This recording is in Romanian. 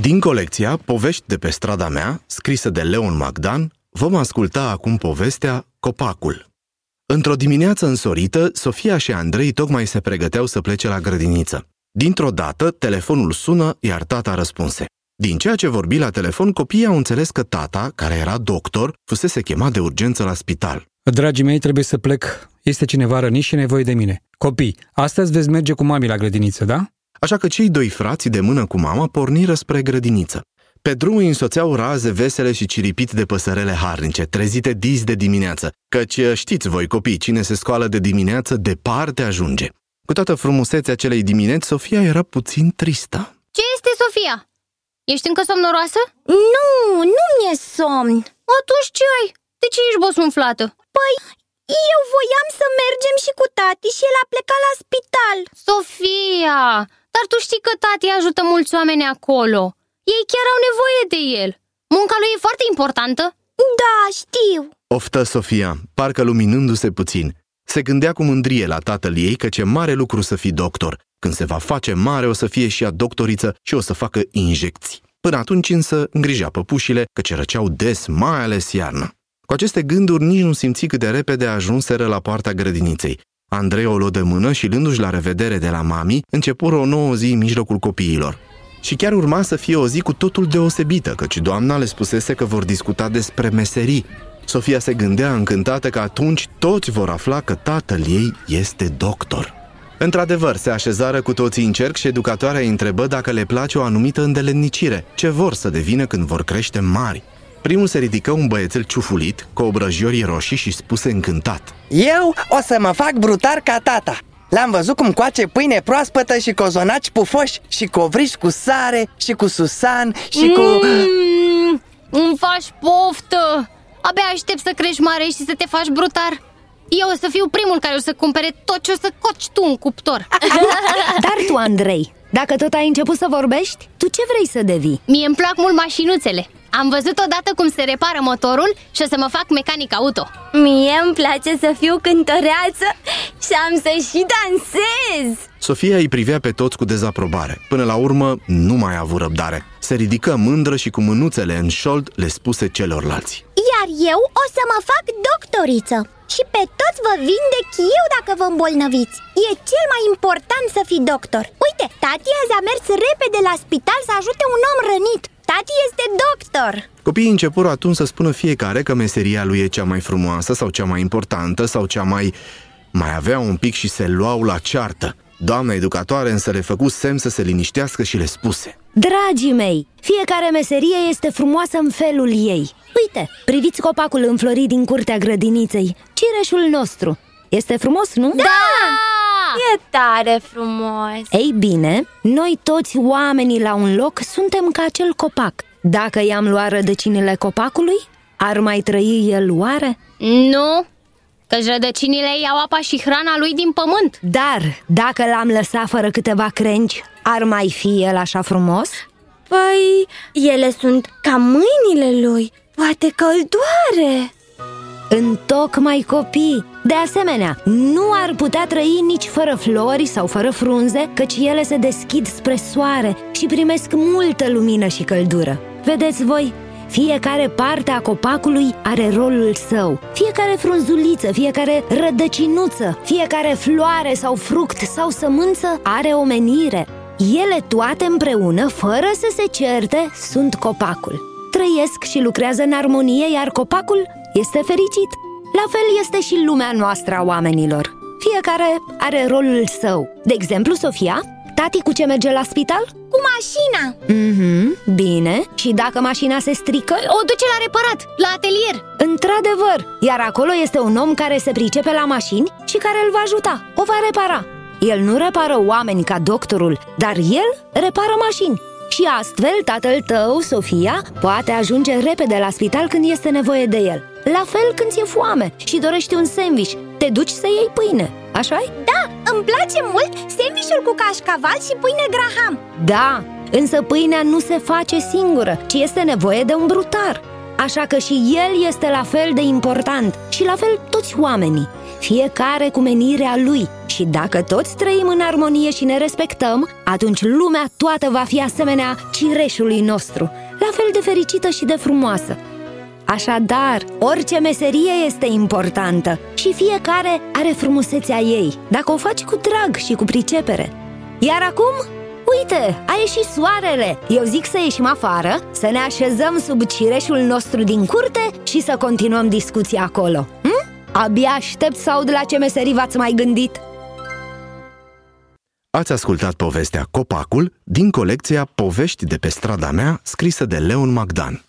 Din colecția Povești de pe strada mea, scrisă de Leon Magdan, vom asculta acum povestea Copacul. Într-o dimineață însorită, Sofia și Andrei tocmai se pregăteau să plece la grădiniță. Dintr-o dată, telefonul sună, iar tata răspunse. Din ceea ce vorbi la telefon, copiii au înțeles că tata, care era doctor, fusese chemat de urgență la spital. Dragii mei, trebuie să plec. Este cineva rănit și nevoie de mine. Copii, astăzi veți merge cu mami la grădiniță, da? Așa că cei doi frați de mână cu mama porniră spre grădiniță. Pe drum îi însoțeau raze vesele și ciripit de păsărele harnice, trezite dis de dimineață, căci știți voi copii, cine se scoală de dimineață, departe ajunge. Cu toată frumusețea acelei dimineți, Sofia era puțin tristă. Ce este, Sofia? Ești încă somnoroasă? Nu, nu mi-e somn. Atunci ce ai? De ce ești bosunflată? Păi, eu voiam să mergem și cu tati și el a plecat la spital. Sofia, dar tu știi că tati ajută mulți oameni acolo. Ei chiar au nevoie de el. Munca lui e foarte importantă. Da, știu. Oftă Sofia, parcă luminându-se puțin. Se gândea cu mândrie la tatăl ei că ce mare lucru să fii doctor. Când se va face mare, o să fie și ea doctoriță și o să facă injecții. Până atunci însă îngrija păpușile, că răceau des, mai ales iarnă. Cu aceste gânduri nici nu simți cât de repede ajunseră la poarta grădiniței. Andrei o luă de mână și lându-și la revedere de la mami, începură o nouă zi în mijlocul copiilor. Și chiar urma să fie o zi cu totul deosebită, căci doamna le spusese că vor discuta despre meserii. Sofia se gândea încântată că atunci toți vor afla că tatăl ei este doctor. Într-adevăr, se așezară cu toții în cerc și educatoarea îi întrebă dacă le place o anumită îndeletnicire, ce vor să devină când vor crește mari. Primul se ridică un băiețel ciufulit, cu obrăjiorii roșii și spuse încântat. Eu o să mă fac brutar ca tata. L-am văzut cum coace pâine proaspătă și cozonaci pufoși și covriși cu sare și cu susan și cu... Mm, îmi faci poftă! Abia aștept să crești mare și să te faci brutar. Eu o să fiu primul care o să cumpere tot ce o să coci tu în cuptor. Dar tu, Andrei, dacă tot ai început să vorbești, tu ce vrei să devii? Mie îmi plac mult mașinuțele. Am văzut odată cum se repară motorul și o să mă fac mecanic auto. Mie îmi place să fiu cântăreață și am să și dansez. Sofia îi privea pe toți cu dezaprobare. Până la urmă, nu mai a avut răbdare. Se ridică mândră și cu mânuțele în șold le spuse celorlalți. Iar eu o să mă fac doctoriță și pe toți vă vindec eu dacă vă îmbolnăviți. E cel mai important să fii doctor. Uite, tati azi a mers repede la spital să ajute un om rănit. Tati este doctor! Copiii începură atunci să spună fiecare că meseria lui e cea mai frumoasă sau cea mai importantă sau cea mai... Mai avea un pic și se luau la ceartă. Doamna educatoare însă le făcu semn să se liniștească și le spuse. Dragii mei, fiecare meserie este frumoasă în felul ei. Uite, priviți copacul înflorit din curtea grădiniței Cireșul nostru. Este frumos, nu? Da! E tare frumos! Ei bine, noi toți oamenii la un loc suntem ca acel copac Dacă i-am luat rădăcinile copacului, ar mai trăi el oare? Nu, Că rădăcinile iau apa și hrana lui din pământ. Dar dacă l-am lăsat fără câteva crengi, ar mai fi el așa frumos? Păi, ele sunt ca mâinile lui. Poate căldoare Întocmai copii. De asemenea, nu ar putea trăi nici fără flori sau fără frunze Căci ele se deschid spre soare și primesc multă lumină și căldură Vedeți voi, fiecare parte a copacului are rolul său. Fiecare frunzuliță, fiecare rădăcinuță Fiecare floare sau fruct sau sămânță are o menire Ele toate împreună, fără să se certe, sunt copacul. Trăiesc și lucrează în armonie, iar copacul este fericit. La fel este și lumea noastră a oamenilor. Fiecare are rolul său. De exemplu, Sofia Tati cu ce merge la spital? Cu mașina. Mhm, bine. Și dacă mașina se strică? O duce la reparat, la atelier. Într-adevăr, iar acolo este un om care se pricepe la mașini și care îl va ajuta, o va repara. El nu repară oameni ca doctorul, dar el repară mașini. Și astfel tatăl tău, Sofia, poate ajunge repede la spital când este nevoie de el. La fel când ți-e foame și dorești un sandwich, te duci să iei pâine, așa -i? Da, îmi place mult sandvișul cu cașcaval și pâine graham. Da, însă pâinea nu se face singură, ci este nevoie de un brutar. Așa că și el este la fel de important și la fel toți oamenii fiecare cu menirea lui. Și dacă toți trăim în armonie și ne respectăm, atunci lumea toată va fi asemenea cireșului nostru, la fel de fericită și de frumoasă. Așadar, orice meserie este importantă și fiecare are frumusețea ei, dacă o faci cu drag și cu pricepere. Iar acum, uite, a ieșit soarele! Eu zic să ieșim afară, să ne așezăm sub cireșul nostru din curte și să continuăm discuția acolo. Hm? Abia aștept să aud la ce meserii v-ați mai gândit. Ați ascultat povestea Copacul din colecția Povești de pe strada mea, scrisă de Leon Magdan.